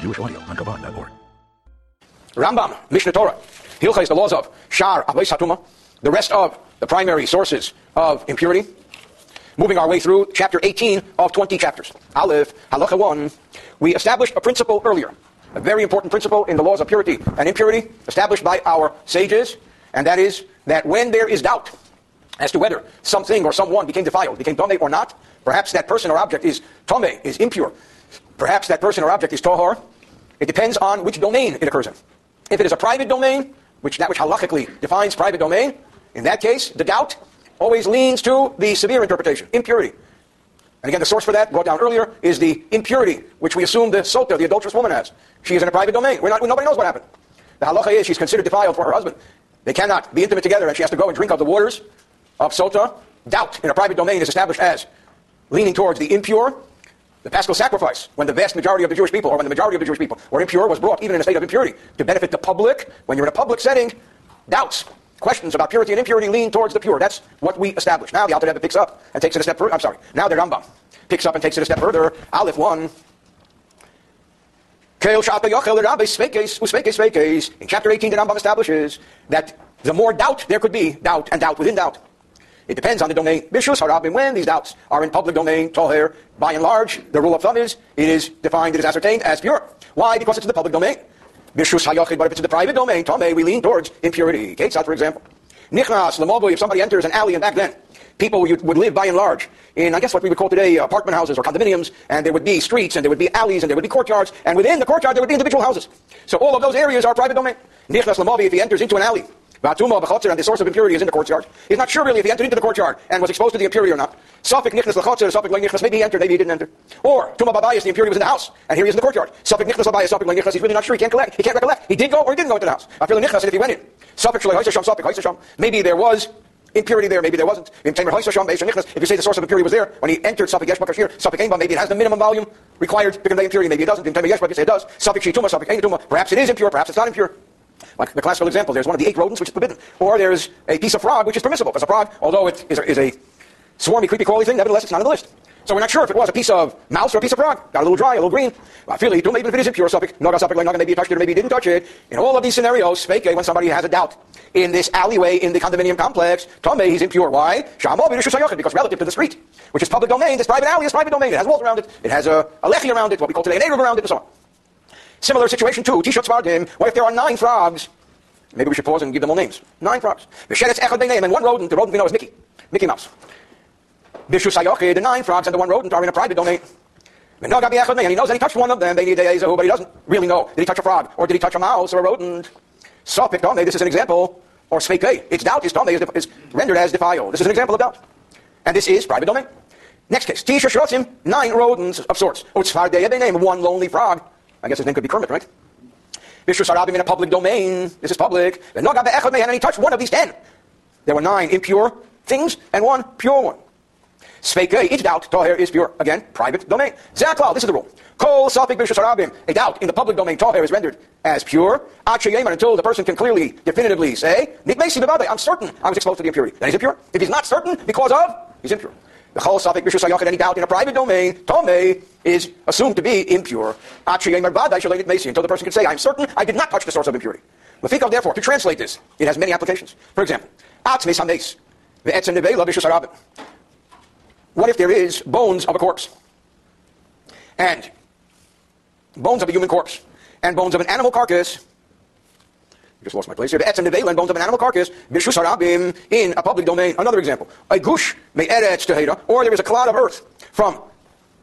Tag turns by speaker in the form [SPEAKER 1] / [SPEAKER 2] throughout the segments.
[SPEAKER 1] Jewish audio on Chabad.org.
[SPEAKER 2] Rambam, Mishneh Torah, Hilchais, the laws of Shar, Avos Hatuma, the rest of the primary sources of impurity. Moving our way through chapter 18 of 20 chapters. Aleph, Halacha 1. We established a principle earlier, a very important principle in the laws of purity and impurity, established by our sages, and that is that when there is doubt as to whether something or someone became defiled, became tome or not, perhaps that person or object is tome, is impure, perhaps that person or object is tohar, it depends on which domain it occurs in. If it is a private domain, which that which halachically defines private domain, in that case, the doubt always leans to the severe interpretation, impurity. And again, the source for that, brought down earlier, is the impurity, which we assume the sota, the adulterous woman, has. She is in a private domain. We're not, nobody knows what happened. The halacha is she's considered defiled for her husband. They cannot be intimate together, and she has to go and drink of the waters of sota. Doubt in a private domain is established as leaning towards the impure. The paschal sacrifice, when the vast majority of the Jewish people, or when the majority of the Jewish people were impure, was brought even in a state of impurity to benefit the public. When you're in a public setting, doubts questions about purity and impurity lean towards the pure. That's what we establish. Now the Alter Rebbe picks up and takes it a step further. I'm sorry. Now the Rambam picks up and takes it a step further. Aleph 1. In chapter 18, the Rambam establishes that the more doubt there could be, doubt and doubt within doubt. It depends on the domain. Bishus harabim, when these doubts are in public domain, toher, by and large, the rule of thumb is it is defined, it is ascertained as pure. Why? Because it's in the public domain. Bishus hayachid, but if it's in the private domain, tome, we lean towards impurity. Ketzat, for example. Nichnas, lemobu, if somebody enters an alley, and back then, people would live by and large in, I guess what we would call today apartment houses or condominiums, and there would be streets, and there would be alleys, and there would be courtyards, and within the courtyard there would be individual houses. So all of those areas are private domain. Nichnas, lemobu, if he enters into an alley, Vatuma b'chotzer, and the source of impurity is in the courtyard. He's not sure really if he entered into the courtyard and was exposed to the impurity or not. Safik nichnas l'chotzer, safik nichnas, maybe he entered, maybe he didn't enter. Or tuma babayis, the impurity was in the house, and here he is in the courtyard. Safik nichnas babayis, safik nichnas, he's really not sure, he can't collect, he can't recollect. He did go or he didn't go into the house. Afil nichnas, and if he went in. Safik shalai haisasham, safik haisasham, maybe there was impurity there, maybe there wasn't. If you say the source of impurity was there, when he entered Safik Yeshbak Ashir, Safik Aimba, maybe it has the minimum volume required to convey impurity, maybe it doesn't. In Tema Yeshbak, you say it does. Safik Shituma, Safik Aimba, perhaps it is impure, perhaps it's not impure. Like the classical example, there's one of the eight rodents which is forbidden. Or there's a piece of frog which is permissible. Because a frog, although it is a, is a swarmy, creepy, crawly thing, nevertheless it's not on the list. So we're not sure if it was a piece of mouse or a piece of frog. Got a little dry, a little green. I feel it, even if it is impure, suffix, naga suffix, like naga, maybe you touched it or maybe you didn't touch it. In all of these scenarios, fake when somebody has a doubt in this alleyway in the condominium complex, Tome, he's impure. Why? Because relative to the street, which is public domain, this private alley is private domain. It has walls around it. It has a, a lechi around it, what we call today an Eruv around it, and so on. Similar situation too. T-shirt Svardim. What if there are nine frogs Maybe we should pause and give them all names. Nine frogs. V'sheretz echad name, and one rodent, the rodent we know is Mickey. Mickey Mouse. Hayochid, the nine frogs and the one rodent are in a private domain. And he knows that he touched one of them, they need a zoo, oh, but he doesn't really know. Did he touch a frog? Or did he touch a mouse or a rodent? Sopik tome, this is an example. Or sveke, its doubt is tome, is, rendered as defiled. This is an example of doubt. And this is private domain. Next case, Tisha Shrotzim, nine rodents of sorts. Utzfar name one lonely frog. I guess his name could be Kermit, right? Bishur Sarabim in a public domain. This is public. And he touched one of these ten. There were nine impure things and one pure one. Sveike, each doubt, Toher is pure. Again, private domain. Zaklal, this is the rule. Kol Safik Bishur Sarabim. A doubt in the public domain, Toher is rendered as pure. Until the person can clearly, definitively say, I'm certain I was exposed to the impurity. Then he's impure. If he's not certain because of, he's impure. The chol safik b'shus hayachid, any doubt in a private domain, tome is assumed to be impure. Until the person can say, I'm certain I did not touch the source of impurity. Lefikav, therefore, to translate this, it has many applications. For example, what if there is bones of a corpse? And bones of a human corpse, and bones of an animal carcass, just lost my place here. Be'etzem nevela bones of an animal carcass, bishus harabim, in a public domain. Another example. A gush me'eretz tehera, or there is a cloud of earth from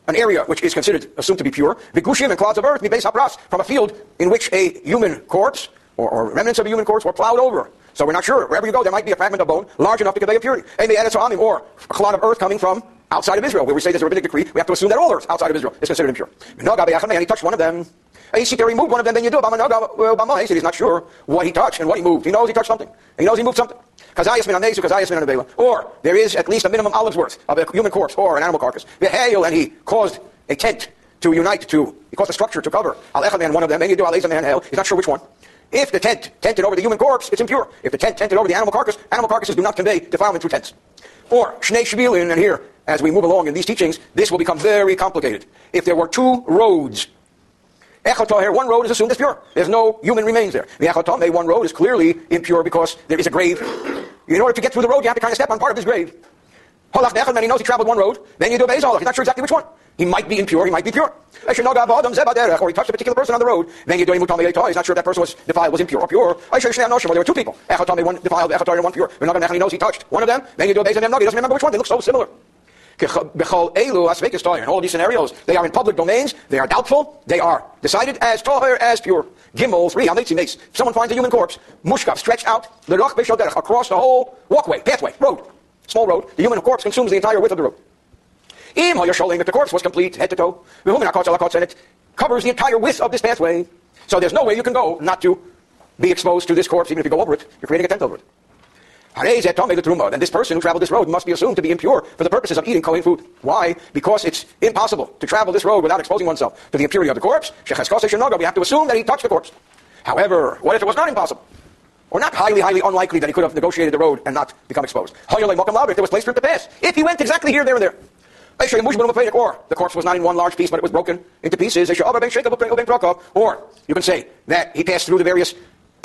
[SPEAKER 2] an area which is considered, assumed to be pure. Vigushim and clouds of earth, base hapras, from a field in which a human corpse, or, or remnants of a human corpse, were plowed over. So we're not sure. Wherever you go, there might be a fragment of bone large enough to convey impurity. Or a clod of earth coming from outside of Israel, where we say there's a rabbinic decree, we have to assume that all earth outside of Israel is considered impure. And he touched one of them. He moved one of them, then you do. Said he's not sure what he touched and what he moved. He knows he touched something. He knows he moved something. Or there is at least a minimum olive's worth of a human corpse or an animal carcass. And he caused a tent to unite to, he caused a structure to cover. Al one of them, and you do He's not sure which one. If the tent tented over the human corpse, it's impure. If the tent tented over the animal carcass, animal carcasses do not convey defilement through tents. Or Shnei Shvilin, and here, as we move along in these teachings, this will become very complicated. If there were two roads Echot one road is assumed as pure. There's no human remains there. The Echot one road is clearly impure because there is a grave. In order to get through the road, you have to kind of step on part of his grave. Holach Nechad, man, he knows he traveled one road. Then you do Beis Holach. He's not sure exactly which one. He might be impure, he might be pure. Or he touched a particular person on the road. Then you do He's not sure if that person was defiled, was impure or pure. Know there were two people. Echad one defiled, Echad and one pure. He knows he touched one of them. Then you do Beis and He doesn't remember which one. They look so similar. In all these scenarios, they are in public domains, they are doubtful, they are decided as tahir, as pure. Gimel, three, If someone finds a human corpse, mushkaf, stretched out, across the whole walkway, pathway, road, small road, the human corpse consumes the entire width of the road. Im that the corpse was complete, head to toe, and it covers the entire width of this pathway. So there's no way you can go not to be exposed to this corpse, even if you go over it. You're creating a tent over it. Then this person who traveled this road must be assumed to be impure for the purposes of eating Kohen food. Why? Because it's impossible to travel this road without exposing oneself to the impurity of the corpse. We have to assume that he touched the corpse. However, what if it was not impossible? Or not highly, highly unlikely that he could have negotiated the road and not become exposed. If there was place for him to pass. If he went exactly here, there, and there. Or the corpse was not in one large piece, but it was broken into pieces. Or you can say that he passed through the various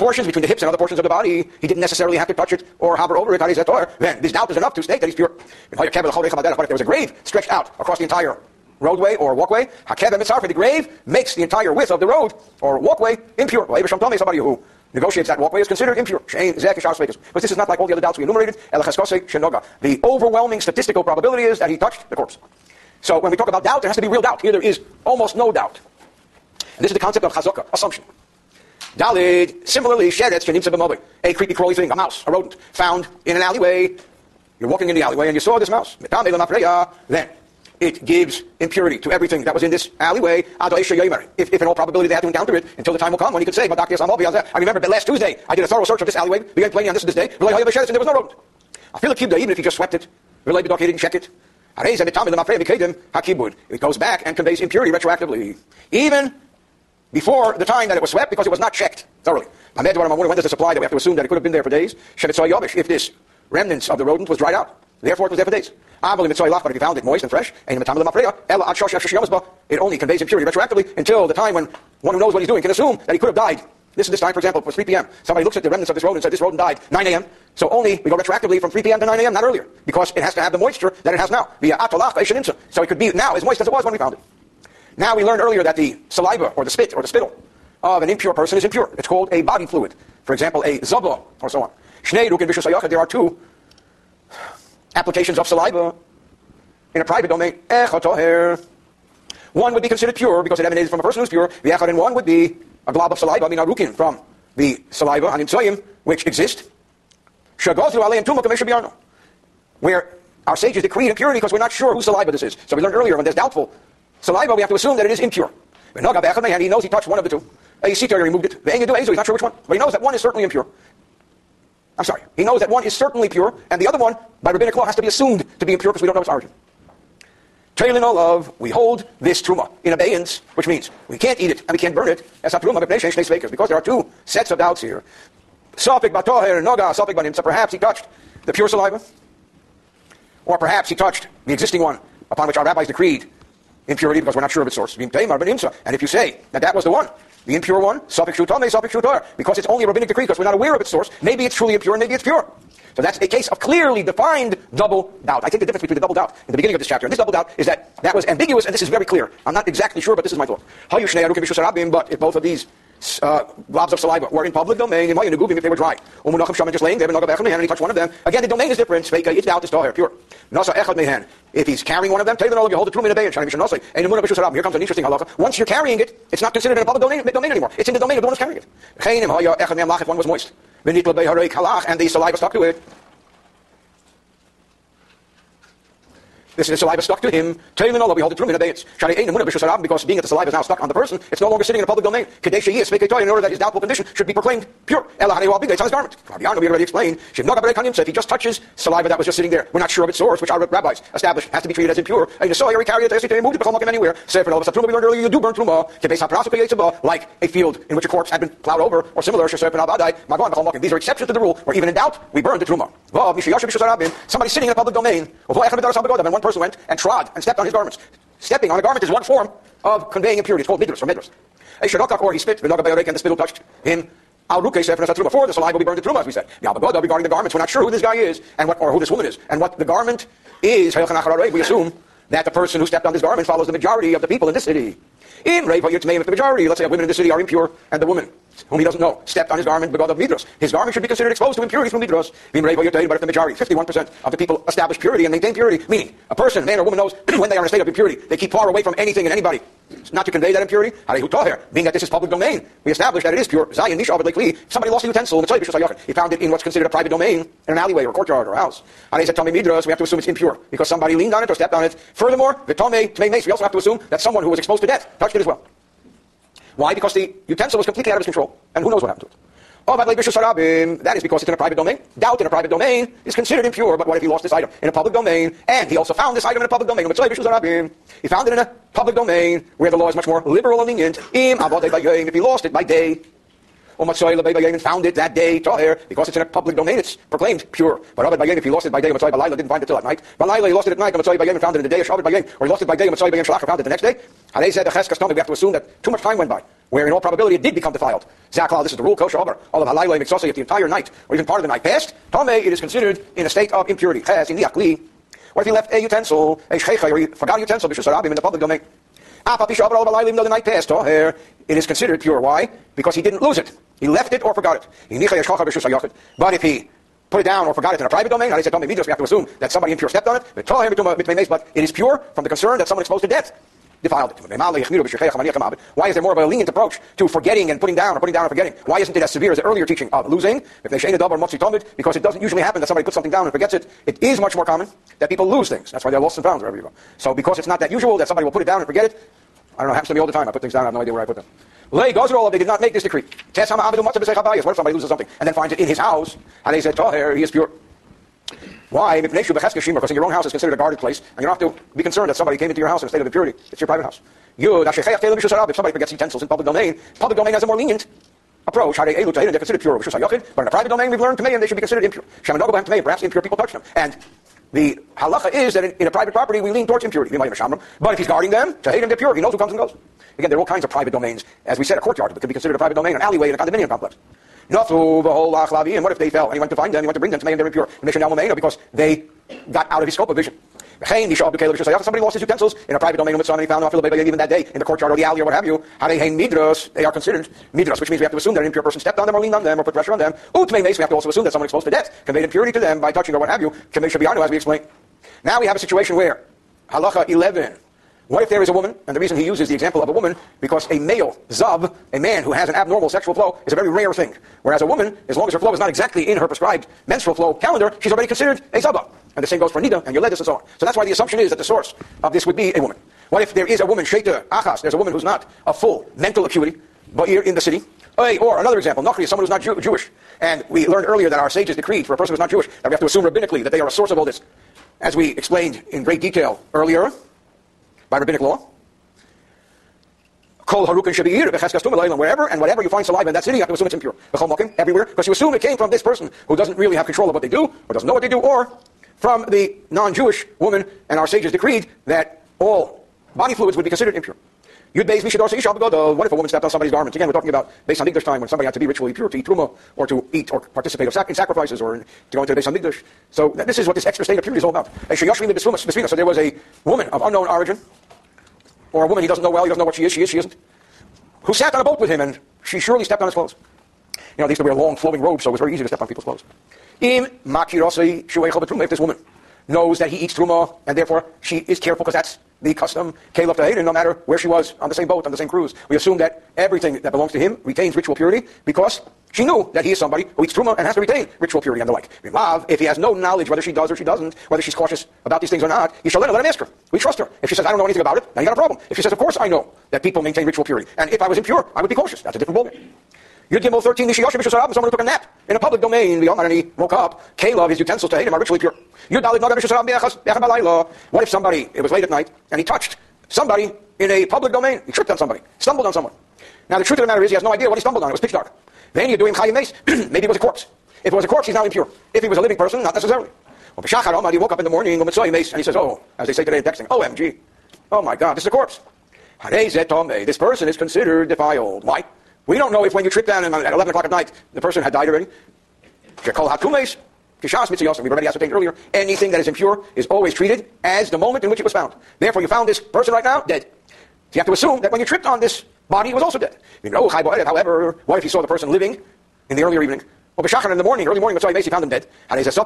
[SPEAKER 2] portions between the hips and other portions of the body, he didn't necessarily have to touch it or hover over it, then this doubt is enough to state that he's pure. If there was a grave stretched out across the entire roadway or walkway, the grave makes the entire width of the road or walkway impure. Somebody who negotiates that walkway is considered impure. But this is not like all the other doubts we enumerated. The overwhelming statistical probability is that he touched the corpse. So when we talk about doubt, there has to be real doubt. Here there is almost no doubt. And this is the concept of chazaka, assumption. Dalid, similarly, sheretz shenimtza b'mobay, a creepy crawly thing, a mouse, a rodent, found in an alleyway. You're walking in the alleyway and you saw this mouse. Then it gives impurity to everything that was in this alleyway. If, if in all probability they had to encounter it until the time will come when he could say, I remember but last Tuesday I did a thorough search of this alleyway, began playing on this this day, and there was no rodent. I feel like even if he just swept it, he didn't check it. It goes back and conveys impurity retroactively. Even before the time that it was swept because it was not checked thoroughly. When does the supply that we have to assume that it could have been there for days? If this remnants of the rodent was dried out. Therefore it was there for days. But if you found it moist and fresh, it only conveys impurity retroactively until the time when one who knows what he's doing can assume that he could have died. This is this time, for example, was 3 p.m. Somebody looks at the remnants of this rodent and says this rodent died 9 a.m. So only we go retroactively from 3 p.m. to 9 a.m., not earlier, because it has to have the moisture that it has now. So it could be now as moist as it was when we found it. Now we learned earlier that the saliva or the spit or the spittle of an impure person is impure. It's called a body fluid. For example, a zaba or so on. There are two applications of saliva in a private domain. One would be considered pure because it emanated from a person who's pure. The and one would be a glob of saliva, I mean arukin, from the saliva, and anim which exist. Where our sages decreed impurity because we're not sure whose saliva this is. So we learned earlier when there's doubtful Saliva, we have to assume that it is impure. And he knows he touched one of the two. He removed it. He's not sure which one, but he knows that one is certainly impure. I'm sorry. He knows that one is certainly pure, and the other one, by rabbinic law, has to be assumed to be impure because we don't know its origin. Trailing all of, we hold this truma in abeyance, which means we can't eat it and we can't burn it. That's not truma, because there are two sets of doubts here. Safik batoher noga, safik banim. So perhaps he touched the pure saliva, or perhaps he touched the existing one upon which our rabbis decreed impurity because we're not sure of its source. And if you say that that was the one, the impure one, suffix shutame, suffix shutar, because it's only a rabbinic decree because we're not aware of its source, maybe it's truly impure and maybe it's pure. So that's a case of clearly defined double doubt. I think the difference between the double doubt in the beginning of this chapter and this double doubt is that that was ambiguous and this is very clear. I'm not exactly sure, but this is my thought. But if both of these uh, of saliva were in public domain, in if they were dry. Shaman just laying there, and he touched one of them. Again, the domain is different. It's doubt, it's pure. If he's carrying one of them, all you hold in a bay and And here comes an interesting halacha. Once you're carrying it, it's not considered in a public domain, domain anymore. It's in the domain of the one who's carrying it. If one was moist. And the saliva stuck to it. This is saliva stuck to him. No, we hold true in. Because being that the saliva is now stuck on the person, it's no longer sitting in a public domain. In order that his doubtful condition should be proclaimed pure. It's on his garment. We already explained. So If he just touches saliva that was just sitting there, we're not sure of its source, which our rabbis established has to be treated as impure. And you saw he carried it, he moved it, become anywhere. Say for we learned earlier, you do burn truma. Like a field in which a corpse had been plowed over, or similar. These are exceptions to the rule, where even in doubt, we burn the truma. Somebody sitting in a public domain, and one person went and trod and stepped on his garments. Stepping on a garment is one form of conveying impurity. It's called midras or midras. A shadokak, or he spit, and the spittle touched him. Al before the saliva will be burned to truma, as we said. regarding the garments, we're not sure who this guy is and what, or who this woman is, and what the garment is. We assume that the person who stepped on this garment follows the majority of the people in this city. In Reva Yirtmeim, if the majority, let's say, of women in the city are impure, and the woman whom he doesn't know, stepped on his garment because of midras. His garment should be considered exposed to impurities from midras. But if the majority, 51% of the people establish purity and maintain purity, meaning a person, man or woman knows when they are in a state of impurity, they keep far away from anything and anybody. Not to convey that impurity. Being that this is public domain, we establish that it is pure. Zion Nisha Somebody lost a utensil He found it in what's considered a private domain in an alleyway or courtyard or house. We have to assume it's impure because somebody leaned on it or stepped on it. Furthermore, we also have to assume that someone who was exposed to death touched it as well. Why? Because the utensil was completely out of his control, and who knows what happened to it. Oh, by but Librius Sarabim, that is because it's in a private domain. Doubt in a private domain is considered impure, but what if he lost this item in a public domain, and he also found this item in a public domain? He found it in a public domain where the law is much more liberal and lenient. If he lost it by day, found it that day, because it's in a public domain, it's proclaimed pure. But if he lost it by day, didn't find it till at night. he lost it at night, and found it in the day, or he lost it by day, and found it the next day. We have to assume that too much time went by, where in all probability it did become defiled. Zaklal, this is the rule, kosher over. All of halayla if the entire night, or even part of the night passed, tome, it is considered in a state of impurity. Ches, in the akli. Or if he left a utensil, a shecha, or he forgot a utensil, bishus in the public domain. Even though the night passed, it is considered pure. Why? Because he didn't lose it. He left it or forgot it. But if he put it down or forgot it in a private domain, said, we have to assume that somebody impure stepped on it. But it is pure from the concern that someone exposed to death defiled it. Why is there more of a lenient approach to forgetting and putting down or putting down and forgetting? Why isn't it as severe as the earlier teaching of losing? Because it doesn't usually happen that somebody puts something down and forgets it. It is much more common that people lose things. That's why they're lost and found wherever you go. So because it's not that usual that somebody will put it down and forget it, I don't know, it happens to me all the time. I put things down, I have no idea where I put them. Lay Gozerol, they did not make this decree. What if somebody loses something and then finds it in his house, and they said, Tahir, he is pure. Why? Because in your own house is considered a guarded place, and you don't have to be concerned that somebody came into your house in a state of impurity. It's your private house. If somebody forgets utensils in public domain, public domain has a more lenient approach. They're considered pure, but in a private domain, we've learned to and they should be considered impure. Perhaps impure people touch them. And the halacha is that in, in, a private property, we lean towards impurity. But if he's guarding them, to hate him, they're pure. He knows who comes and goes. Again, there are all kinds of private domains. As we said, a courtyard could be considered a private domain, an alleyway in a condominium complex. The whole And what if they fell and he went to find them, he went to bring them to Mayim, they're impure. Because they got out of his scope of vision. Somebody lost his utensils in a private domain with somebody found even that day in the courtyard or the alley or what have you. midras, they are considered midras, which means we have to assume that an impure person stepped on them or leaned on them or put pressure on them. Utmei we have to also assume that someone exposed to death conveyed impurity to them by touching or what have you. as we explained. Now we have a situation where halacha 11 what if there is a woman, and the reason he uses the example of a woman, because a male, zav, a man who has an abnormal sexual flow, is a very rare thing. Whereas a woman, as long as her flow is not exactly in her prescribed menstrual flow calendar, she's already considered a zaba. And the same goes for nida and yoledis and so on. So that's why the assumption is that the source of this would be a woman. What if there is a woman, sheta, achas, there's a woman who's not a full mental acuity, but here in the city, or another example, Nachri is someone who's not Jew- Jewish. And we learned earlier that our sages decreed for a person who's not Jewish that we have to assume rabbinically that they are a source of all this. As we explained in great detail earlier by rabbinic law, Kol harukin wherever and whatever you find saliva in that city, you have to assume it's impure. Everywhere, because you assume it came from this person who doesn't really have control of what they do, or doesn't know what they do, or from the non-Jewish woman, and our sages decreed that all body fluids would be considered impure. Yud Beis Mishador Seisha What if a woman stepped on somebody's garments? Again, we're talking about based on English time when somebody had to be ritually pure to eat truma or to eat or participate in sacrifices or to go into the Beis Hamikdash. So this is what this extra state of purity is all about. So there was a woman of unknown origin or a woman he doesn't know well, he doesn't know what she is, she is, she isn't, who sat on a boat with him, and she surely stepped on his clothes. You know, they used to wear long flowing robes, so it was very easy to step on people's clothes. Im if this woman knows that he eats truma, and therefore she is careful because that's the custom, Caleb to Hayden, no matter where she was on the same boat, on the same cruise. We assume that everything that belongs to him retains ritual purity because she knew that he is somebody who eats truma and has to retain ritual purity and the like. if he has no knowledge whether she does or she doesn't, whether she's cautious about these things or not, you shall let her, let him ask her. We trust her. If she says, I don't know anything about it, now you got a problem. If she says, of course I know that people maintain ritual purity, and if I was impure, I would be cautious. That's a different ballgame. Yud Gimel 13, Nishiyoshim Mishusarab, someone who took a nap in a public domain, the and he woke up, Caleb, his utensils to hate him are ritually pure. Yud Dalit Nogam Mishusarab, What if somebody, it was late at night, and he touched somebody in a public domain, he tripped on somebody, stumbled on someone. Now the truth of the matter is he has no idea what he stumbled on, it was pitch dark. Then you're doing Chayyim Maybe it was a corpse. If it was a corpse, he's now impure. If he was a living person, not necessarily. Well, he woke up in the morning, and he says, oh, as they say today in texting, OMG. Oh my God, this is a corpse. This person is considered defiled. Why? We don't know if when you trip down uh, at 11 o'clock at night, the person had died already. We've already ascertained earlier, anything that is impure is always treated as the moment in which it was found. Therefore, you found this person right now dead. You have to assume that when you tripped on this body, it was also dead. You know, however, what if you saw the person living in the earlier evening? Well, B'shachar in the morning, early morning, he found him dead. And he says,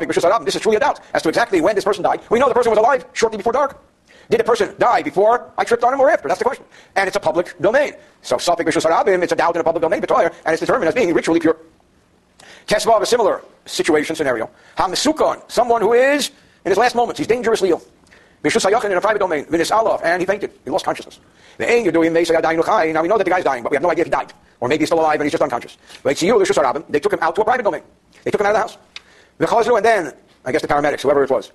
[SPEAKER 2] This is truly a doubt as to exactly when this person died. We know the person was alive shortly before dark. Did the person die before I tripped on him or after? That's the question. And it's a public domain. So Safik Bishus Harabim, it's a doubt in a public domain, and it's determined as being ritually pure. Tesva of a similar situation, scenario. Hamesukon, someone who is in his last moments, he's dangerously ill. Bishus Hayachin in a private domain, Vinis Alov, and he fainted. He lost consciousness. The you're doing Now we know that the guy's dying, but we have no idea if he died. Or maybe he's still alive and he's just unconscious. They took him out to a private domain. They took him out of the house. And then, I guess the paramedics, whoever it was,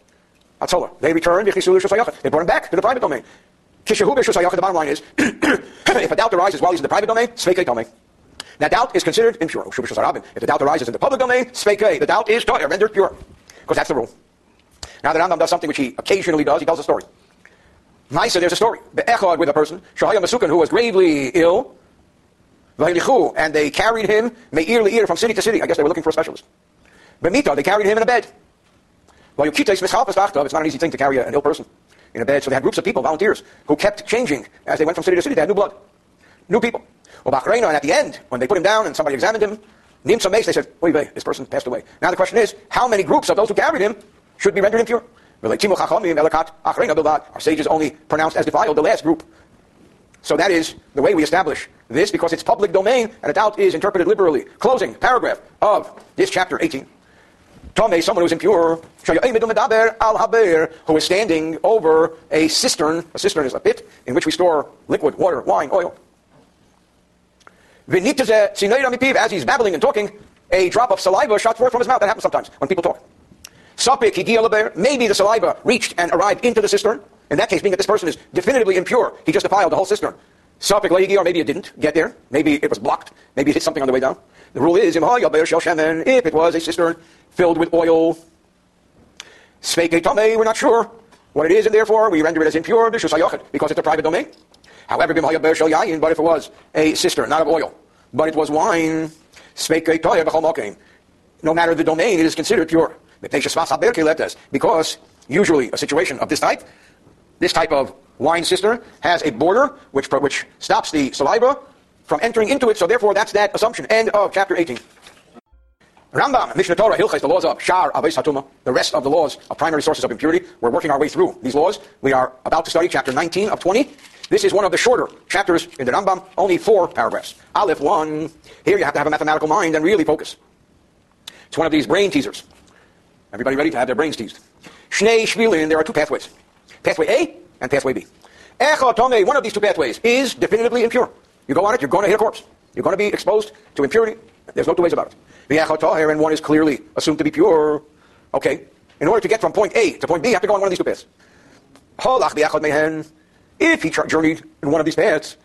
[SPEAKER 2] Atzola. They returned, they brought him back to the private domain. The bottom line is, if a doubt arises while he's in the private domain, sveke domain. That doubt is considered impure. If the doubt arises in the public domain, sveke, the doubt is toyer, rendered pure. Because that's the rule. Now the Rambam does something which he occasionally does, he tells a story. Maisa, there's a story. Be'echad with a person, Shahaya Masukan, who was gravely ill, and they carried him me'ir le'ir from city to city. I guess they were looking for a specialist. Bemita, they carried him in a bed. It's not an easy thing to carry an ill person in a bed. So they had groups of people, volunteers, who kept changing as they went from city to city. They had new blood, new people. Well, And at the end, when they put him down and somebody examined him, they said, wait, wait, this person passed away. Now the question is, how many groups of those who carried him should be rendered impure? Our sages only pronounced as defiled the last group. So that is the way we establish this because it's public domain and a doubt is interpreted liberally. Closing paragraph of this chapter 18. Tome, someone who's impure, al who is standing over a cistern. A cistern is a pit in which we store liquid, water, wine, oil. As he's babbling and talking, a drop of saliva shot forth from his mouth. That happens sometimes when people talk. Maybe the saliva reached and arrived into the cistern. In that case, being that this person is definitively impure, he just defiled the whole cistern. Safik or maybe it didn't get there. Maybe it was blocked. Maybe it hit something on the way down. The rule is, if it was a cistern filled with oil, we're not sure what it is, and therefore we render it as impure because it's a private domain. However, but if it was a cistern, not of oil, but it was wine, no matter the domain, it is considered pure. Because usually a situation of this type, this type of wine cistern has a border which, which stops the saliva from entering into it, so therefore that's that assumption. End of chapter 18. Rambam, Mishneh Torah, Hilchais, the laws of Shar, Aves Hatuma, the rest of the laws of primary sources of impurity. We're working our way through these laws. We are about to study chapter 19 of 20. This is one of the shorter chapters in the Rambam, only four paragraphs. Aleph 1. Here you have to have a mathematical mind and really focus. It's one of these brain teasers. Everybody ready to have their brains teased? Shnei Shvilin, there are two pathways. Pathway A and pathway B. Echotome, one of these two pathways, is definitively impure. You go on it, you're going to hit a corpse. You're going to be exposed to impurity. There's no two ways about it. The Echotoher, and one is clearly assumed to be pure. Okay. In order to get from point A to point B, you have to go on one of these two paths. If he journeyed in one of these paths,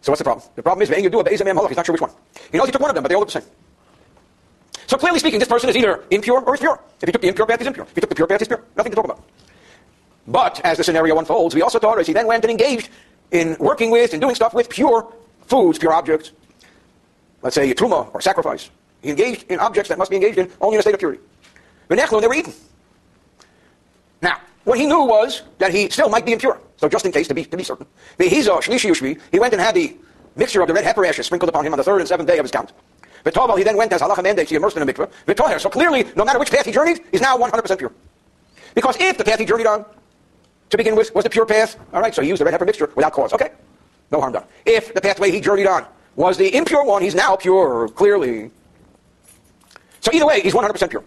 [SPEAKER 2] so what's the problem? The problem is, you do a He's not sure which one. He knows he took one of them, but they all look the same. So clearly speaking, this person is either impure or is pure. If he took the impure path, he's impure. If he took the pure path, he's pure. Nothing to talk about. But as the scenario unfolds, we also taught as he then went and engaged in working with and doing stuff with pure foods, pure objects. Let's say truma or sacrifice. He engaged in objects that must be engaged in only in a state of purity. V'nechlu, they were eaten. Now, what he knew was that he still might be impure. So just in case, to be, to be certain. He went and had the mixture of the red heifer ashes sprinkled upon him on the third and seventh day of his count. V'toval, he then went as halacha mandates, he immersed in a mikveh. V'toher, so clearly, no matter which path he journeyed, he's now 100% pure. Because if the path he journeyed on, to begin with, was the pure path, all right, so he used the red heifer mixture without cause. Okay, no harm done. If the pathway he journeyed on was the impure one, he's now pure, clearly. So either way, he's 100% pure.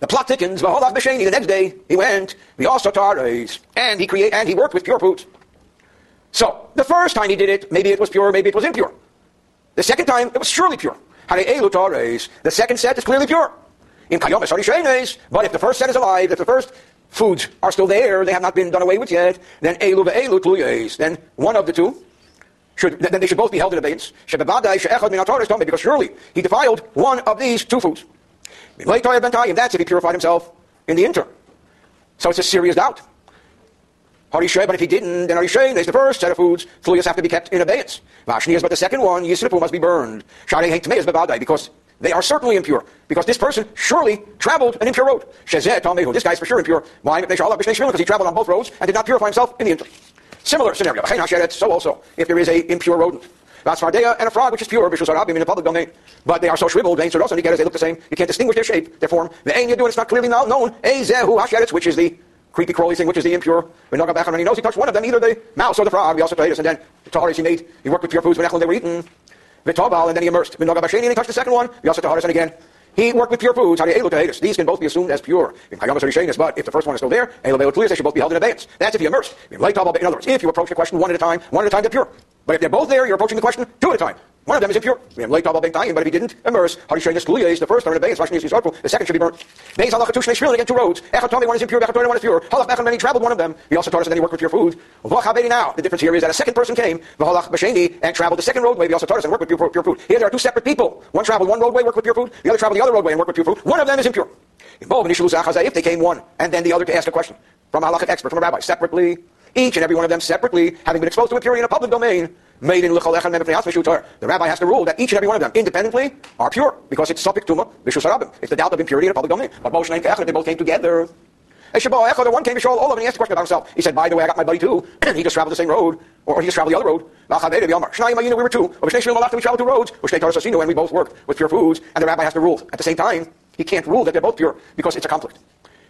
[SPEAKER 2] The plot thickens. V'holav b'sheni. The next day, he went. The also tares, and he create and he worked with pure foods. So the first time he did it, maybe it was pure, maybe it was impure. The second time, it was surely pure. The second set is clearly pure. In Kayomas But if the first set is alive, if the first foods are still there, they have not been done away with yet, then elu ve'elu tluyes. Then one of the two should then they should both be held in abeyance. Because surely he defiled one of these two foods. That's if he purified himself in the interim. So it's a serious doubt. Harishay, but if he didn't, then Harishay is the first set of foods. Fluyas have to be kept in abeyance. Vashni is but the second one, Yisripu must be burned. Shari hate because they are certainly impure. Because this person surely traveled an impure road. Shezeh Tamehu, this guy is for sure impure. Why? Because he traveled on both roads and did not purify himself in the interim. Similar scenario. So also, if there is a impure rodent. Vasfardea and a frog, which is pure, Bishul Sarabim in the public domain. But they are so shriveled, they also negative as they look the same. You can't distinguish their shape, their form. The ain you do, it's not clearly known. Ezehu Hasheretz, which is the creepy crawly thing, which is the impure. When Nogam Becham, and he knows he touched one of them, either the mouse or the frog. He also told us, and then the Taharis he made, he worked with pure foods when they were eaten. Mm. Vitobal, and then he immersed. Nogam and he touched the second one. He also Taharis, and again, he worked with pure foods. These can both be assumed as pure. But if the first one is still there, they should both be held in abeyance. That's if you immerse. In other words, if you approach the question one at a time, one at a time, they're pure. But if they're both there, you're approaching the question two at a time. One of them is impure. We have late double big time, but if he didn't immerse, how do you show this The first are in abeyance, the second should be burnt. Beis halach two shnei again two roads. Me one is impure, Echad one is pure. Halach bechan, then he traveled one of them. He also taught us that he worked with pure food. now. The difference here is that a second person came, v'halach b'sheni, and traveled the second roadway. He also taught us and worked with pure, pure food. Here there are two separate people. One traveled one roadway, worked with pure food. The other traveled the other roadway and worked with pure food. One of them is impure. If they came one, and then the other to ask a question from a halachic expert, from a rabbi, separately, each and every one of them separately, having been exposed to impurity in a public domain, made in The rabbi has to rule that each and every one of them independently are pure because it's subject to sarabim. It's the doubt of impurity in a public domain. But Moshe and Kechad, they both came together. The one came to all of and he asked a question about himself. He said, by the way, I got my buddy too. And he just traveled the same road. Or he just traveled the other road. We were two. We traveled two roads. And we both worked with pure foods. And the rabbi has to rule. At the same time, he can't rule that they're both pure because it's a conflict.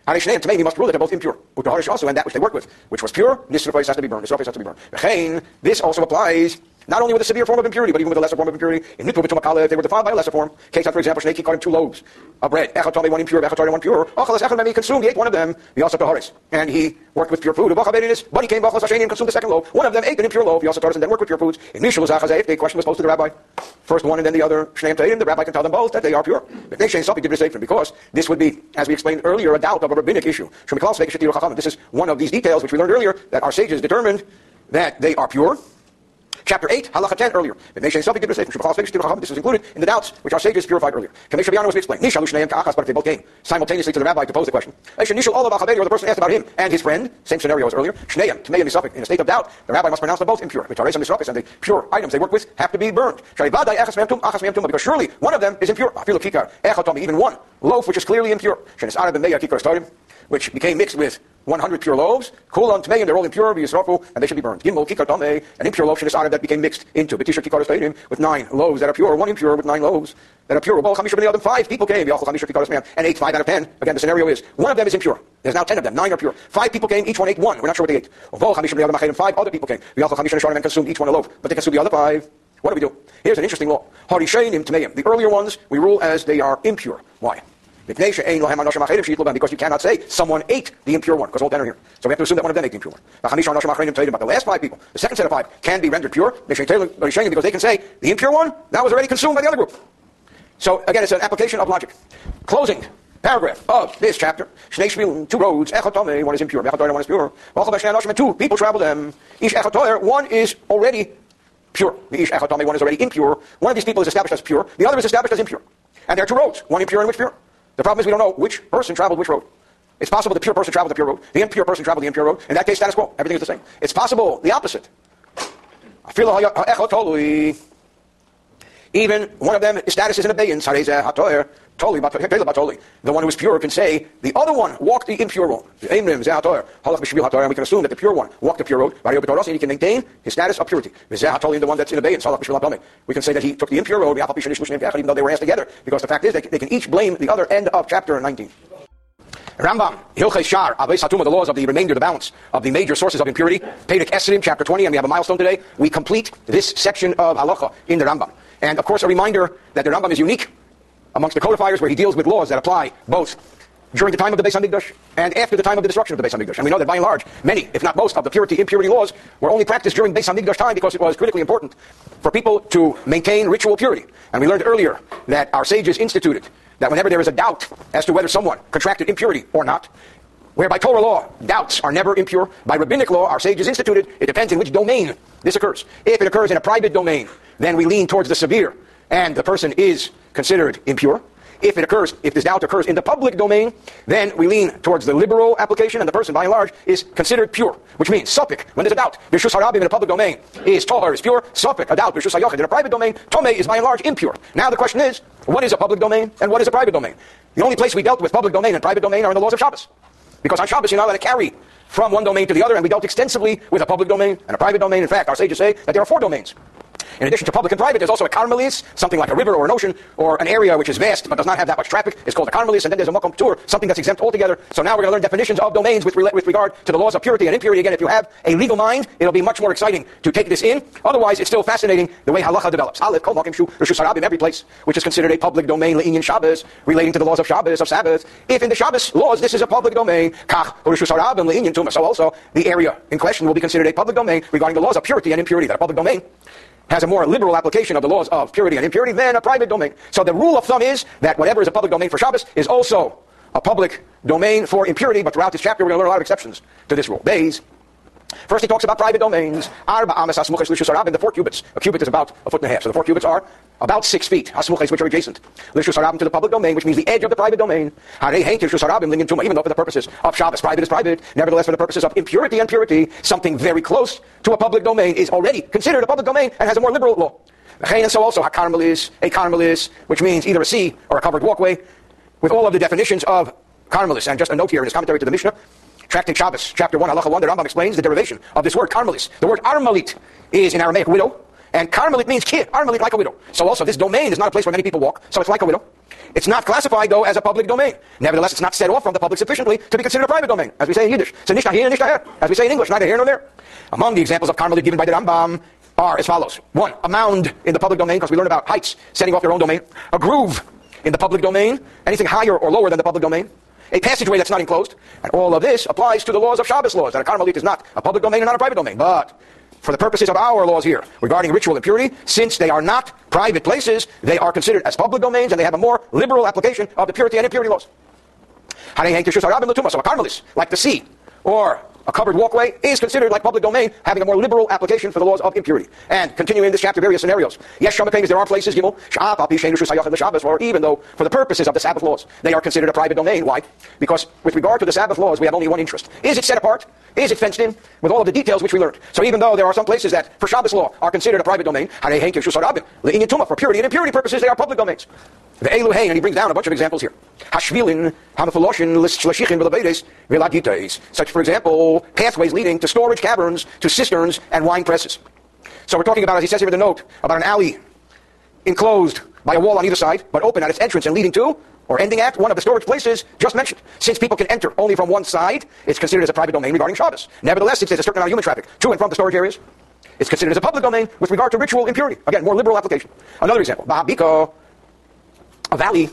[SPEAKER 2] And to me, he must rule that they're both impure. Utaharish also, and that which they work with, which was pure, this has to be burned. This has to be burned. This also applies not only with a severe form of impurity, but even with a lesser form of impurity. In Nitru B'tumakale, if they were defiled by a lesser form, case for example, Shnei Kikarim, two loaves of bread. Echad one impure, Echad one pure. Achalas Echad Memi consumed, he ate one of them, he also Taharis. And he worked with pure food. But he came, Achalas Hasheni, and consumed the second loaf. One of them ate an impure loaf, also Taharis, and then worked with pure foods. In Mishul Zachazeh, if the question was posed to the rabbi, first one and then the other, Shnei Tayin, the rabbi can tell them both that they are pure. If they change something, because this would be, as we explained earlier, a doubt of a rabbinic issue. This is one of these details which we learned earlier that our sages determined that they are pure. Chapter 8, halacha 10 earlier. This is included in the doubts which our sages purified earlier. Kamesh Rabbiano was explained. But if they both came simultaneously to the rabbi to pose the question. Or the person asked about him and his friend, same scenario as earlier. In a state of doubt, the rabbi must pronounce them both impure. And the pure items they work with have to be burned. Because surely one of them is impure. Even one loaf which is clearly impure which became mixed with 100 pure loaves, kulan tmeim, they're all impure, and they should be burned. Gimel kikar tameh, an impure loaf shenis that became mixed into betisha kikar stadium with nine loaves that are pure, one impure with nine loaves that are pure. Well, chamisha the other five people came, yachol chamisha kikar man, and ate five out of ten. Again, the scenario is one of them is impure. There's now ten of them, nine are pure. Five people came, each one ate one. We're not sure what they ate. Well, chamisha the other five other people came. Yachol chamisha and consumed each one a loaf, but they consumed the other five. What do we do? Here's an interesting law. Harishainim tmeim. The earlier ones we rule as they are impure. Why? Because you cannot say someone ate the impure one, because all ten are here. So we have to assume that one of them ate the impure one. But the last five people, the second set of five, can be rendered pure because they can say the impure one, that was already consumed by the other group. So again, it's an application of logic. Closing paragraph of this chapter. Two roads, one is impure, one is pure. Two people travel them. One is already pure. The ish one is already impure. One of these people is established as pure. The other is established as impure. And there are two roads, one impure and which pure. The problem is we don't know which person traveled which road. It's possible the pure person traveled the pure road, the impure person traveled the impure road. In that case, status quo. Everything is the same. It's possible the opposite. Eh, Even one of them, status is in abeyance. The one who is pure can say, the other one walked the impure road. We can assume that the pure one walked the pure road, and he can maintain his status of purity. The one that's in abeyance. We can say that he took the impure road, even though they were asked together, because the fact is they, can each blame the other end of chapter 19. Rambam, Hilchei Shar, Hatuma, the laws of the remainder, the balance of the major sources of impurity. Pedic Esrim, chapter 20, and we have a milestone today. We complete this section of halacha in the Rambam. And of course, a reminder that the Rambam is unique amongst the codifiers where he deals with laws that apply both during the time of the Beis Hamikdash and after the time of the destruction of the Beis Hamikdash. And we know that by and large, many, if not most, of the purity impurity laws were only practiced during Beis Hamikdash time because it was critically important for people to maintain ritual purity. And we learned earlier that our sages instituted that whenever there is a doubt as to whether someone contracted impurity or not, where by Torah law, doubts are never impure. By rabbinic law, our sages instituted, it depends in which domain this occurs. If it occurs in a private domain, then we lean towards the severe, and the person is considered impure. If it occurs, if this doubt occurs in the public domain, then we lean towards the liberal application, and the person, by and large, is considered pure, which means suffik, when there's a doubt. Bishus harabim in a public domain is tohar, is pure, suffik, a doubt, bishus hayochid. In a private domain, tome is by and large impure. Now the question is, what is a public domain and what is a private domain? The only place we dealt with public domain and private domain are in the laws of Shabbos. Because on Shabbos, you're not allowed to carry from one domain to the other, and we dealt extensively with a public domain and a private domain. In fact, our sages say that there are four domains. In addition to public and private, there's also a karmelis, something like a river or an ocean or an area which is vast but does not have that much traffic. It's called a karmelis, and then there's a makom tur, something that's exempt altogether. So now we're going to learn definitions of domains with, with regard to the laws of purity and impurity. Again, if you have a legal mind, it'll be much more exciting to take this in. Otherwise, it's still fascinating the way halacha develops. Aleph, kol makim shu, rishus every place, which is considered a public domain, le'inyan Shabbos, relating to the laws of Shabbos, of Sabbath. If in the Shabbos laws, this is a public domain, kach, rishus harabim, le'inyan. So also, the area in question will be considered a public domain regarding the laws of purity and impurity. That a public domain has a more liberal application of the laws of purity and impurity than a private domain. So the rule of thumb is that whatever is a public domain for Shabbos is also a public domain for impurity, but throughout this chapter we're going to learn a lot of exceptions to this rule. Bays, First, he talks about private domains. Arba amas asmuches lishus harabim, the four cubits. A cubit is about a foot and a half. So the four cubits are about six feet. Asmuches, which are adjacent. Lishus harabim to the public domain, which means the edge of the private domain. Even though for the purposes of Shabbos, private is private. Nevertheless, for the purposes of impurity and purity, something very close to a public domain is already considered a public domain and has a more liberal law. So also hakarmelis, a karmelis, which means either a sea or a covered walkway, with all of the definitions of karmelis. And just a note here in his commentary to the Mishnah, Tractate Shabbos, chapter 1, halacha 1, the Rambam explains the derivation of this word, karmelis. The word armalit is in Aramaic widow, and karmelit means kid, armalit like a widow. So also, this domain is not a place where many people walk, so it's like a widow. It's not classified, though, as a public domain. Nevertheless, it's not set off from the public sufficiently to be considered a private domain, as we say in Yiddish. So nishta here, nishta here, as we say in English, neither here nor there. Among the examples of karmelit given by the Rambam are as follows. One, a mound in the public domain, because we learn about heights setting off your own domain. A groove in the public domain, anything higher or lower than the public domain a passageway that's not enclosed. And all of this applies to the laws of Shabbos laws. And a karmelit is not a public domain and not a private domain. But for the purposes of our laws here regarding ritual impurity, since they are not private places, they are considered as public domains and they have a more liberal application of the purity and impurity laws. Like the sea, or a covered walkway is considered like public domain, having a more liberal application for the laws of impurity. And continuing in this chapter, various scenarios. Yes, Shamapagas, there are places, Gimel, or even though for the purposes of the Sabbath laws, they are considered a private domain. Why? Because with regard to the Sabbath laws, we have only one interest. Is it set apart? Is it fenced in? With all of the details which we learned. So even though there are some places that for Shabbos law are considered a private domain, for purity and impurity purposes, they are public domains. The Eluhain, and he brings down a bunch of examples here. Hashvilin, Hamafaloshin, Shlashichin, Vilabedes, Vilagites. Such, for example, pathways leading to storage caverns, to cisterns, and wine presses. So we're talking about, as he says here in the note, about an alley enclosed by a wall on either side, but open at its entrance and leading to, or ending at, one of the storage places just mentioned. Since people can enter only from one side, it's considered as a private domain regarding Shabbos. Nevertheless, since there's a certain amount of human traffic to and from the storage areas, it's considered as a public domain with regard to ritual impurity. Again, more liberal application. Another example, Bahabiko, a valley,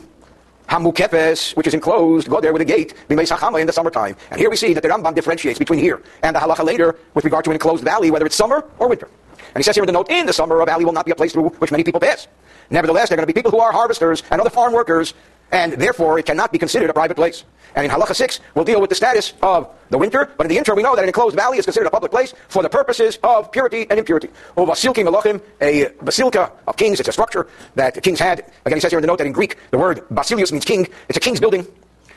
[SPEAKER 2] Hamukefes, which is enclosed, go there with a gate, in the summertime. And here we see that the Rambam differentiates between here and the halacha later with regard to an enclosed valley, whether it's summer or winter. And he says here in the note, in the summer, a valley will not be a place through which many people pass. Nevertheless, there are going to be people who are harvesters and other farm workers, and therefore it cannot be considered a private place. And in Halacha 6, we'll deal with the status of the winter, but in the interim, we know that an enclosed valley is considered a public place for the purposes of purity and impurity. Basilki Melachim, a basilica of kings, it's a structure that kings had. Again, he says here in the note that in Greek, the word basilius means king. It's a king's building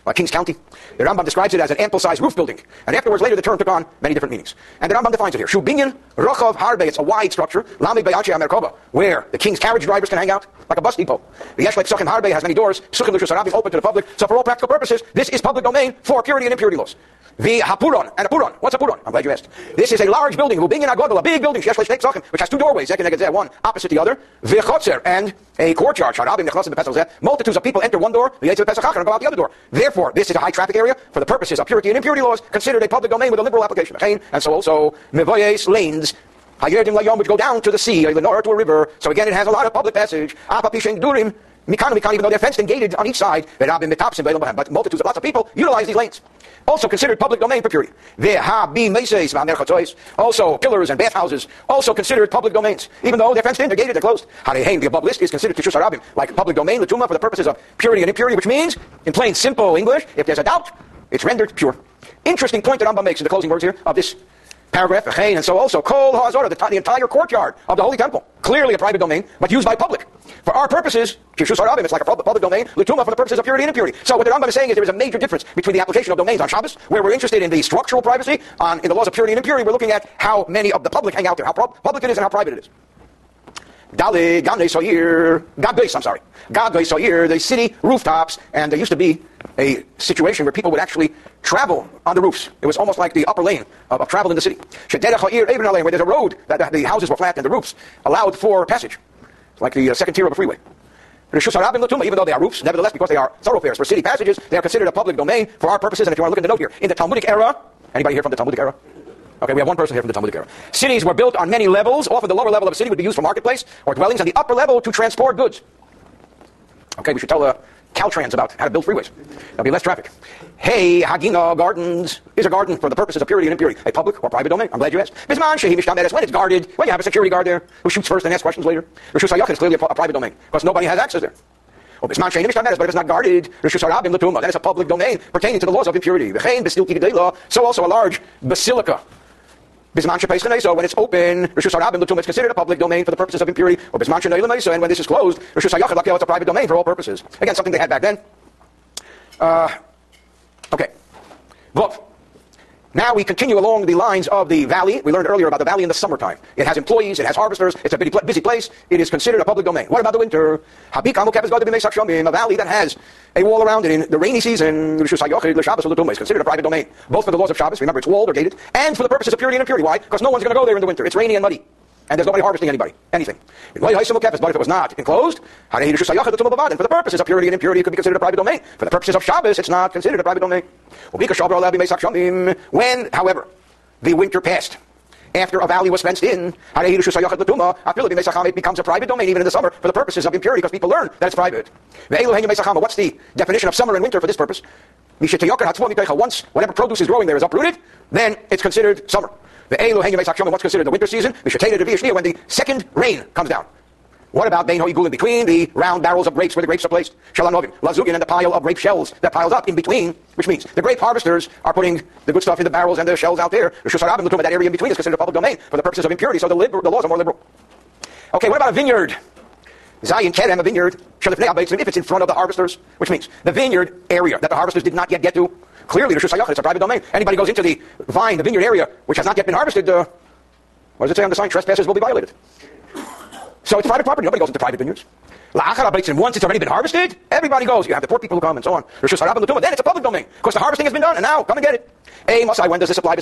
[SPEAKER 2] uh, Kings County. The Rambam describes it as an ample-sized roof building. And afterwards, later, the term took on many different meanings. And the Rambam defines it here. Shubinyan Rochov Harbe. It's a wide structure. Lamid Beyachi Amerkova, where the king's carriage drivers can hang out, like a bus depot. The Yeshlek Suchim Harbe has many doors. Suchim Lushus Arabi open to the public. So for all practical purposes, this is public domain for purity and impurity laws. The Hapuron, and a Puron. What's a Puron? I'm glad you asked. This is a large building, Hubinyan Agodol, a big building, which has two doorways, one opposite the other, and a courtyard, multitudes of people enter one door, the and go out the other door. This is a high traffic area for the purposes of purity and impurity laws, considered a public domain with a liberal application. And so also, Mevoyes lanes, which go down to the sea, or to a river. So again, it has a lot of public passage. Durim, Mikano, Mikano, even though they're fenced and gated on each side, but multitudes of lots of people utilize these lanes. Also considered public domain for purity. Also pillars and bathhouses, also considered public domains. Even though they're fenced in, they're gated, they're closed. The above list is considered Kishus Arabim, like public domain, Latuma, for the purposes of purity and impurity, which means, in plain simple English, if there's a doubt, it's rendered pure. Interesting point that Rambam makes in the closing words here of this paragraph, and so also Kol Ha'azorah, the, the entire courtyard of the Holy Temple, clearly a private domain, but used by public. For our purposes, Kishus Harabim, it's like a public, domain, Latuma for the purposes of purity and impurity. So what the Rambam is saying is there is a major difference between the application of domains on Shabbos, where we're interested in the structural privacy, on, in the laws of purity and impurity, we're looking at how many of the public hang out there, how public it is and how private it is. Dali, Gamne Soyer, Gagbeis, I'm sorry. Soyer, the city rooftops, and there used to be a situation where people would actually travel on the roofs. It was almost like the upper lane of, of travel in the city. Shederech Ha'ir, Eben where there's a road that the, houses were flat and the roofs allowed for passage. It's like the uh, second tier of a freeway. Even though they are roofs, nevertheless, because they are thoroughfares for city passages, they are considered a public domain for our purposes. And if you want to look at the note here, in the Talmudic era, anybody here from the Talmudic era? Okay, we have one person here from the Talmudic era. Cities were built on many levels. Often the lower level of a city would be used for marketplace or dwellings, and the upper level to transport goods. Okay, we should tell uh, Caltrans about how to build freeways. There'll be less traffic. Hey, Hagina Gardens is a garden for the purposes of purity and impurity. A public or private domain? I'm glad you asked. Bisman when it's guarded, when you have a security guard there who shoots first and asks questions later. Rishus is clearly a, a private domain because nobody has access there. Oh, Bisman but if it's not guarded, Rishus Harabim then it's a public domain pertaining to the laws of impurity. So also a large basilica Bisman so when it's open, Rishus Harabim Lutum is considered a public domain for the purposes of impurity, or Bisman and when this is closed, Rishus Hayachad it's a private domain for all purposes. Again, something they had back then. Uh, okay. Vov. Now we continue along the lines of the valley. We learned earlier about the valley in the summertime. It has employees, it has harvesters, it's a busy place. It is considered a public domain. What about the winter? Habik Amukep is going to be a valley that has a wall around it in the rainy season. is considered a private domain, both for the laws of Shabbos, remember it's walled or gated, and for the purposes of purity and impurity. Why? Because no one's going to go there in the winter. It's rainy and muddy and there's nobody harvesting anybody, anything. But if it was not enclosed, and for the purposes of purity and impurity, it could be considered a private domain. For the purposes of Shabbos, it's not considered a private domain. When, however, the winter passed, after a valley was fenced in, it becomes a private domain even in the summer for the purposes of impurity because people learn that it's private. What's the definition of summer and winter for this purpose? Once whatever produce is growing there is uprooted, then it's considered summer. The Elu Hengem Esak what's considered the winter season, we should take it to Bishir when the second rain comes down. What about Bein Hoigul in between the round barrels of grapes where the grapes are placed? Shalanovim, Lazugin, and the pile of grape shells that piles up in between, which means the grape harvesters are putting the good stuff in the barrels and the shells out there. That area in between is considered public domain for the purposes of impurity, so the, liber- the laws are more liberal. Okay, what about a vineyard? Zayin Kerem, a vineyard, and if it's in front of the harvesters, which means the vineyard area that the harvesters did not yet get to, Clearly, Rosh Hashanah, it's a private domain. Anybody goes into the vine, the vineyard area, which has not yet been harvested, uh, what does it say on the sign? Trespassers will be violated. So it's private property. Nobody goes into private vineyards. In once it's already been harvested, everybody goes. You have the poor people who come and so on. Then it's a public domain. Because the harvesting has been done, and now come and get it. Hey, Masai, when does this apply?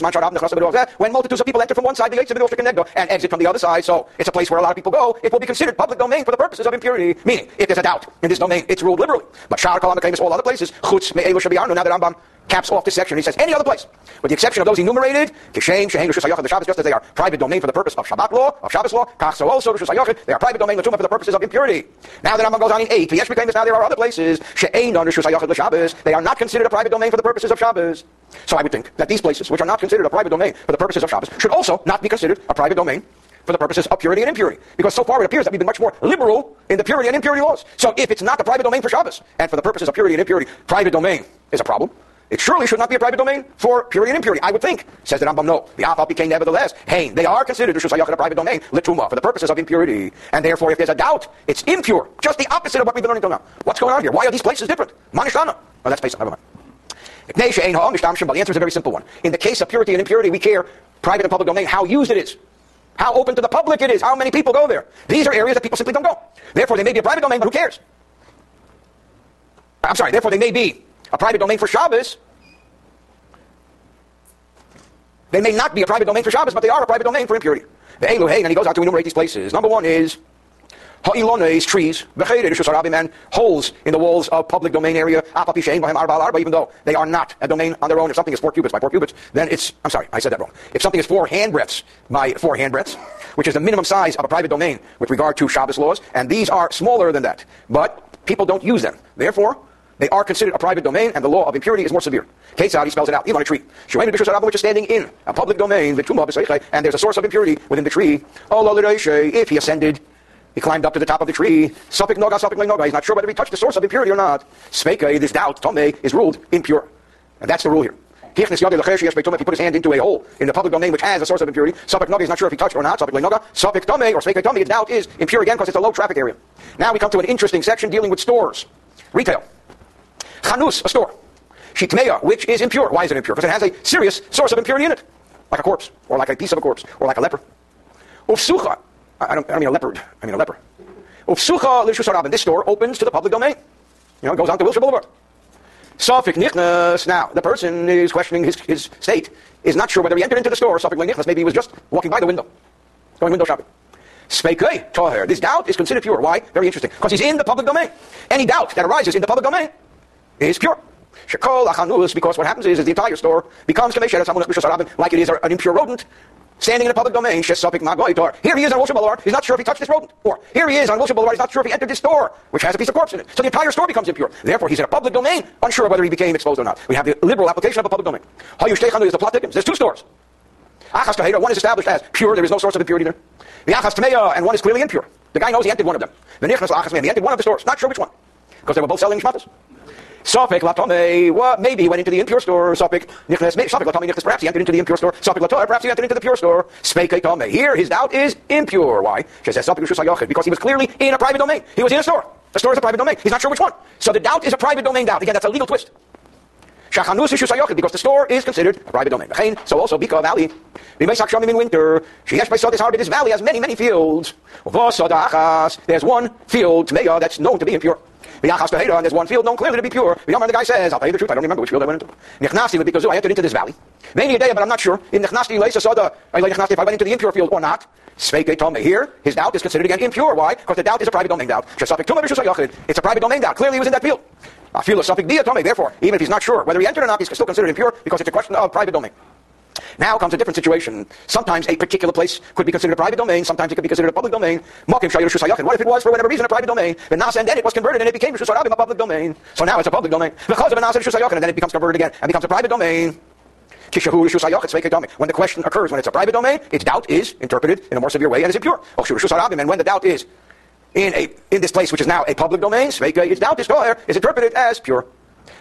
[SPEAKER 2] When multitudes of people enter from one side, the the and exit from the other side. So it's a place where a lot of people go. It will be considered public domain for the purposes of impurity. Meaning, if there's a doubt in this domain, it's ruled liberally. But Shar Kalam claims all other places. Chutz. Now that Rambam caps off this section. He says any other place, with the exception of those enumerated, Kishem, Shehem, Rosh Hashanah, the Shabbos, just as they are private domain for the purpose of Shabbat law, of Shabbos law, Kach so also Hashanah, they are private domain for the purposes of impurity. Now the Rambam goes on in eight. Yesh claims now there are other places, She'ein on Hashanah, Shabbos, they are not considered a private domain for the purposes of Shabbos. So I would think that these places, which are not considered a private domain for the purposes of Shabbos, should also not be considered a private domain for the purposes of purity and impurity. Because so far it appears that we've been much more liberal in the purity and impurity laws. So if it's not the private domain for Shabbos, and for the purposes of purity and impurity, private domain is a problem, it surely should not be a private domain for purity and impurity. I would think, says the Rambam, no. The Afal became nevertheless. Hey, they are considered a private domain, lituma, for the purposes of impurity. And therefore, if there's a doubt, it's impure. Just the opposite of what we've been learning until now. What's going on here? Why are these places different? Manishana. Oh, that's Pesach, never mind. The answer is a very simple one. In the case of purity and impurity, we care, private and public domain, how used it is. How open to the public it is. How many people go there. These are areas that people simply don't go. Therefore, they may be a private domain, but who cares? I'm sorry, therefore they may be a private domain for Shabbos. They may not be a private domain for Shabbos, but they are a private domain for impurity. The Elohim, and he goes out to enumerate these places. Number one is Ha'ilones, trees, and holes in the walls of public domain area, even though they are not a domain on their own. If something is four cubits by four cubits, then it's, I'm sorry, I said that wrong. If something is four handbreadths by four handbreadths, which is the minimum size of a private domain with regard to Shabbos laws, and these are smaller than that, but people don't use them. Therefore, they are considered a private domain, and the law of impurity is more severe. Ketzad, he spells it out, even on a tree. Which is standing in a public domain, and there's a source of impurity within the tree. Oh, if he ascended he climbed up to the top of the tree. Safik noga. He's not sure whether he touched the source of impurity or not. Speka, this doubt, tome, is ruled impure. And that's the rule here. If he put his hand into a hole in the public domain which has a source of impurity, Sopik Noga is not sure if he touched or not, Sopik Noga, Sopik Tome or Sveke Tome, its doubt is impure again because it's a low traffic area. Now we come to an interesting section dealing with stores. Retail. Chanus, a store. Shitmeya, which is impure. Why is it impure? Because it has a serious source of impurity in it. Like a corpse, or like a piece of a corpse, or like a leper. Ufsucha, I don't, I don't mean a leopard, I mean a leper. Ufsucha and this store opens to the public domain. You know, it goes on to Wilshire Boulevard. Safik Nichnas, now, the person is questioning his, his state, is not sure whether he entered into the store, Safik Nichnas, maybe he was just walking by the window, going window shopping. Spekei Toher. This doubt is considered pure. Why? Very interesting. Because he's in the public domain. Any doubt that arises in the public domain is pure. Shekol achanus, because what happens is, is the entire store becomes like it is an impure rodent standing in a public domain. Here he is on Wilshire Boulevard. He's not sure if he touched this rodent. Or here he is on Wilshire Boulevard. He's not sure if he entered this store, which has a piece of corpse in it. So the entire store becomes impure. Therefore, he's in a public domain, unsure whether he became exposed or not. We have the liberal application of a public domain. is the plot. There's two stores. Achas one is established as pure, there is no source of impurity there. The Achas and one is clearly impure. The guy knows he entered one of them. The Nichnas Achas he entered one of the stores, not sure which one. Because they were both selling shmatas. Sopik latome, well, maybe he went into the impure store. Sopik nichnes, Sopik latome nichnes, perhaps he entered into the impure store. Sopik latoy, perhaps he entered into the pure store. Speke tome. Here, his doubt is impure. Why? She says Sopik because he was clearly in a private domain. He was in a store. The store is a private domain. He's not sure which one. So the doubt is a private domain doubt. Again, that's a legal twist. Shachanus because the store is considered a private domain. So also Bika Valley. We may in winter. Sheyesh saw this This valley has many, many fields. There's one field, that's known to be impure. The Ahas Pera and there's one field known clearly to be pure. The guy says, I'll tell you the truth, I don't remember which field I went into. Nechnasti because oh, I entered into this valley. Maybe a day, but I'm not sure. In Nechnasti, Leisa saw the, if I went into the impure field or not. Sveke told me here, his doubt is considered again impure. Why? Because the doubt is a private domain doubt. It's a private domain doubt. Clearly he was in that field. I. Therefore, even if he's not sure whether he entered or not, he's still considered impure because it's a question of private domain. Now comes a different situation. Sometimes a particular place could be considered a private domain. Sometimes it could be considered a public domain. What if it was, for whatever reason, a private domain? And then it was converted and it became a public domain. So now it's a public domain. Because of and then it becomes converted again and becomes a private domain. When the question occurs, when it's a private domain, its doubt is interpreted in a more severe way and is impure. Oh. And when the doubt is in, a, in this place which is now a public domain, its doubt is, is interpreted as pure.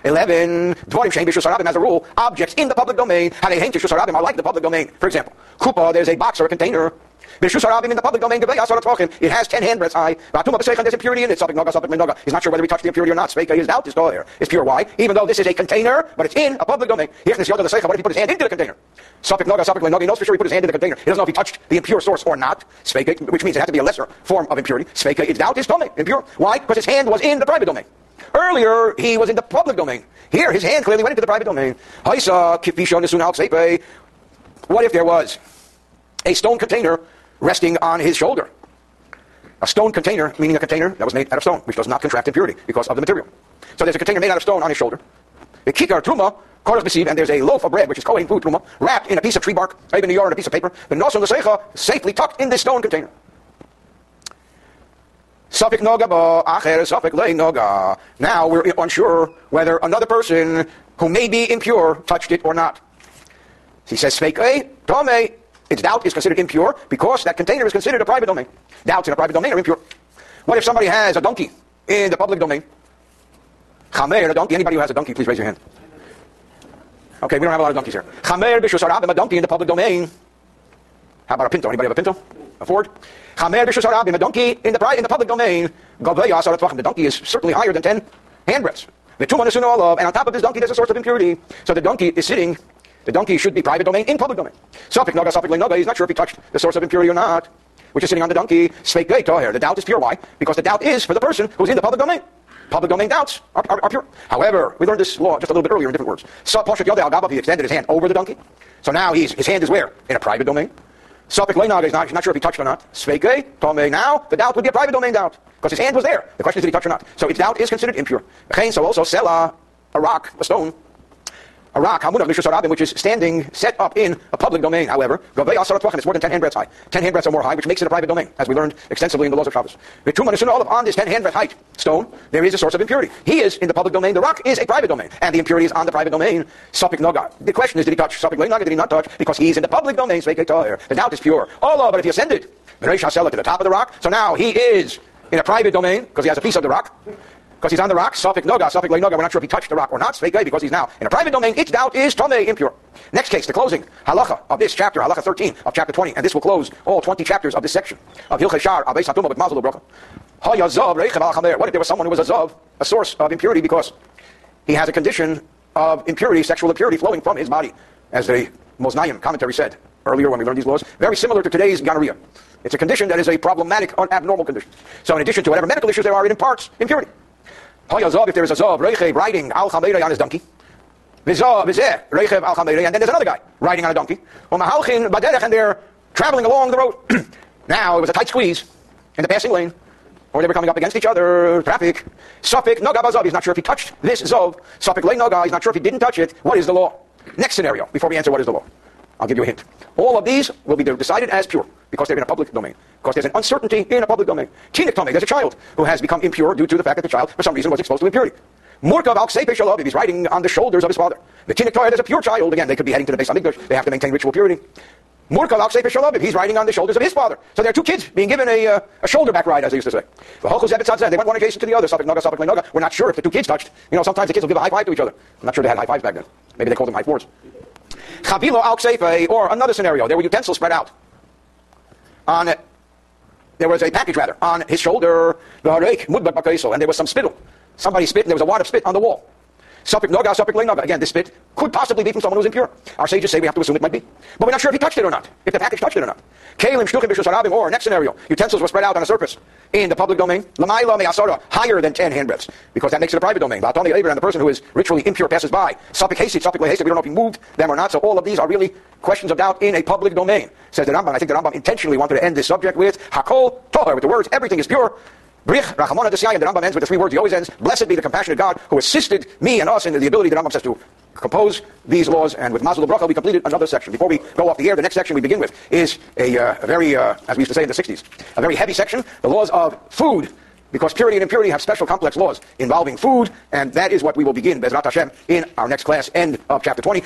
[SPEAKER 2] 11. Dvarim Bishus Harabim as a rule. Objects in the public domain, have a Bishus Harabim are like the public domain. For example, Kupa, there's a box or a container. Bishus Harabim in the public domain, it has 10 handbreadths high. There's impurity in it. He's not sure whether he touched the impurity or not. His doubt is there. It's pure. Why? Even though this is a container, but it's in a public domain. Here's the sechah. What if he put his hand into the container? Sopik Noga, Sopik He knows for sure he put his hand in the container. He doesn't know if he touched the impure source or not. which means it has to be a lesser form of impurity. Sveika, its doubt is tome, impure. Why? Because his hand was in the private domain. Earlier, he was in the public domain. Here, his hand clearly went into the private domain. I saw What if there was a stone container resting on his shoulder? A stone container, meaning a container that was made out of stone, which does not contract impurity because of the material. So there's a container made out of stone on his shoulder. A kikar truma, and there's a loaf of bread, which is kohen food truma, wrapped in a piece of tree bark, in a yard, a piece of paper, the noson the safely tucked in this stone container. Safik noga ba, acher Safik noga. Now we're unsure whether another person who may be impure touched it or not. He says, Sveke, eh? tome, its doubt is considered impure because that container is considered a private domain. Doubts in a private domain are impure. What if somebody has a donkey in the public domain? Chamer, a donkey. Anybody who has a donkey, please raise your hand. Okay, we don't have a lot of donkeys here. Chamer b'shus a donkey in the public domain. How about a pinto? Anybody have a pinto? A Ford? Chamer b'shus harabim, a donkey in the, in the public domain. The donkey is certainly higher than 10 handbreadths. The two of, and on top of this donkey there's a source of impurity. So the donkey is sitting, the donkey should be private domain in public domain. Sophic noga, sophic noga, he's not sure if he touched the source of impurity or not, which is sitting on the donkey. Sveik here. The doubt is pure. Why? Because the doubt is for the person who's in the public domain. Public domain doubts are, are, are pure. However, we learned this law just a little bit earlier in different words. So Poshak Yodel he extended his hand over the donkey. So now he's, his hand is where? In a private domain. Sopik Leinaga is not, not sure if he touched or not. Sveike, Tome, now, the doubt would be a private domain doubt. Because his hand was there. The question is, did he touch or not? So its doubt is considered impure. So also, Sela, a rock, a stone, a rock, which is standing, set up in a public domain, however, it's more than 10 handbreadths high. 10 handbreadths or more high, which makes it a private domain, as we learned extensively in the laws of Shabbos. On this 10 handbreadth height stone, there is a source of impurity. He is in the public domain, the rock is a private domain, and the impurity is on the private domain. Sopik Noga. The question is, did he touch Sopik Noga? Did he not touch? Because he's in the public domain, The doubt is pure. Allah, but if he ascended, to the top of the rock, so now he is in a private domain, because he has a piece of the rock, because he's on the rock, Safik Noga, Safik Noga, we're not sure if he touched the rock or not, Sveke, because he's now in a private domain, its doubt is Tome, impure. Next case, the closing, halacha of this chapter, halacha 13 of chapter 20, and this will close all 20 chapters of this section of Hilchei Shar, Abeis Hatuma, with Mazel Bracha. What if there was someone who was a zav, a source of impurity, because he has a condition of impurity, sexual impurity flowing from his body, as the Moznayim commentary said earlier when we learned these laws, very similar to today's gonorrhea. It's a condition that is a problematic or abnormal condition. So in addition to whatever medical issues there are, it imparts impurity. If there is a Zav, Reichev, riding Al Chameirei on his donkey, Vizeh, Reichev Al Chameirei, and then there's another guy riding on a donkey, Umahalchin, Baderech, and they're traveling along the road. now, it was a tight squeeze in the passing lane, or they were coming up against each other, traffic. Safik, Noga Bazav, he's not sure if he touched this Zav. Safik, Lay Noga, he's not sure if he didn't touch it. What is the law? Next scenario, before we answer what is the law. I'll give you a hint. All of these will be decided as pure because they're in a public domain. Because there's an uncertainty in a public domain. Tinik Tomei, there's a child who has become impure due to the fact that the child, for some reason, was exposed to impurity. Murkav al Shalov, he's riding on the shoulders of his father. The Tinik Torah, there's a pure child. Again, they could be heading to the Beis Hamikdash. They have to maintain ritual purity. Murkav al Shalov, he's riding on the shoulders of his father. So there are two kids being given a, uh, a shoulder back ride, as they used to say. The They went one adjacent to the other. We're not sure if the two kids touched. You know, sometimes the kids will give a high five to each other. I'm not sure they had high fives back then. Maybe they called them high fours. Chavilo al or another scenario. There were utensils spread out. On there was a package rather on his shoulder, and there was some spittle. Somebody spit, and there was a wad of spit on the wall. Safik noga, Safik noga. Again, this spit could possibly be from someone who's impure. Our sages say we have to assume it might be. But we're not sure if he touched it or not, if the package touched it or not. Kalim, shtuchim, bishus or next scenario, utensils were spread out on a surface in the public domain. Lamaila me'asara, higher than 10 handbreadths, because that makes it a private domain. Vatoni and the person who is ritually impure passes by. Safik hasid, Safik we don't know if he moved them or not, so all of these are really questions of doubt in a public domain. Says the Rambam, I think the Rambam intentionally wanted to end this subject with Hakol Tohar, with the words, everything is pure, Brich, Rachamona Desiyah, the Rambam ends with the three words he always ends, Blessed be the compassionate God who assisted me and us in the ability, the Rambam says, to compose these laws. And with Mazel Bracha, we completed another section. Before we go off the air, the next section we begin with is a, uh, a very, uh, as we used to say in the 60s, a very heavy section, the laws of food. Because purity and impurity have special complex laws involving food, and that is what we will begin, Bezrat Hashem, in our next class, end of chapter 20.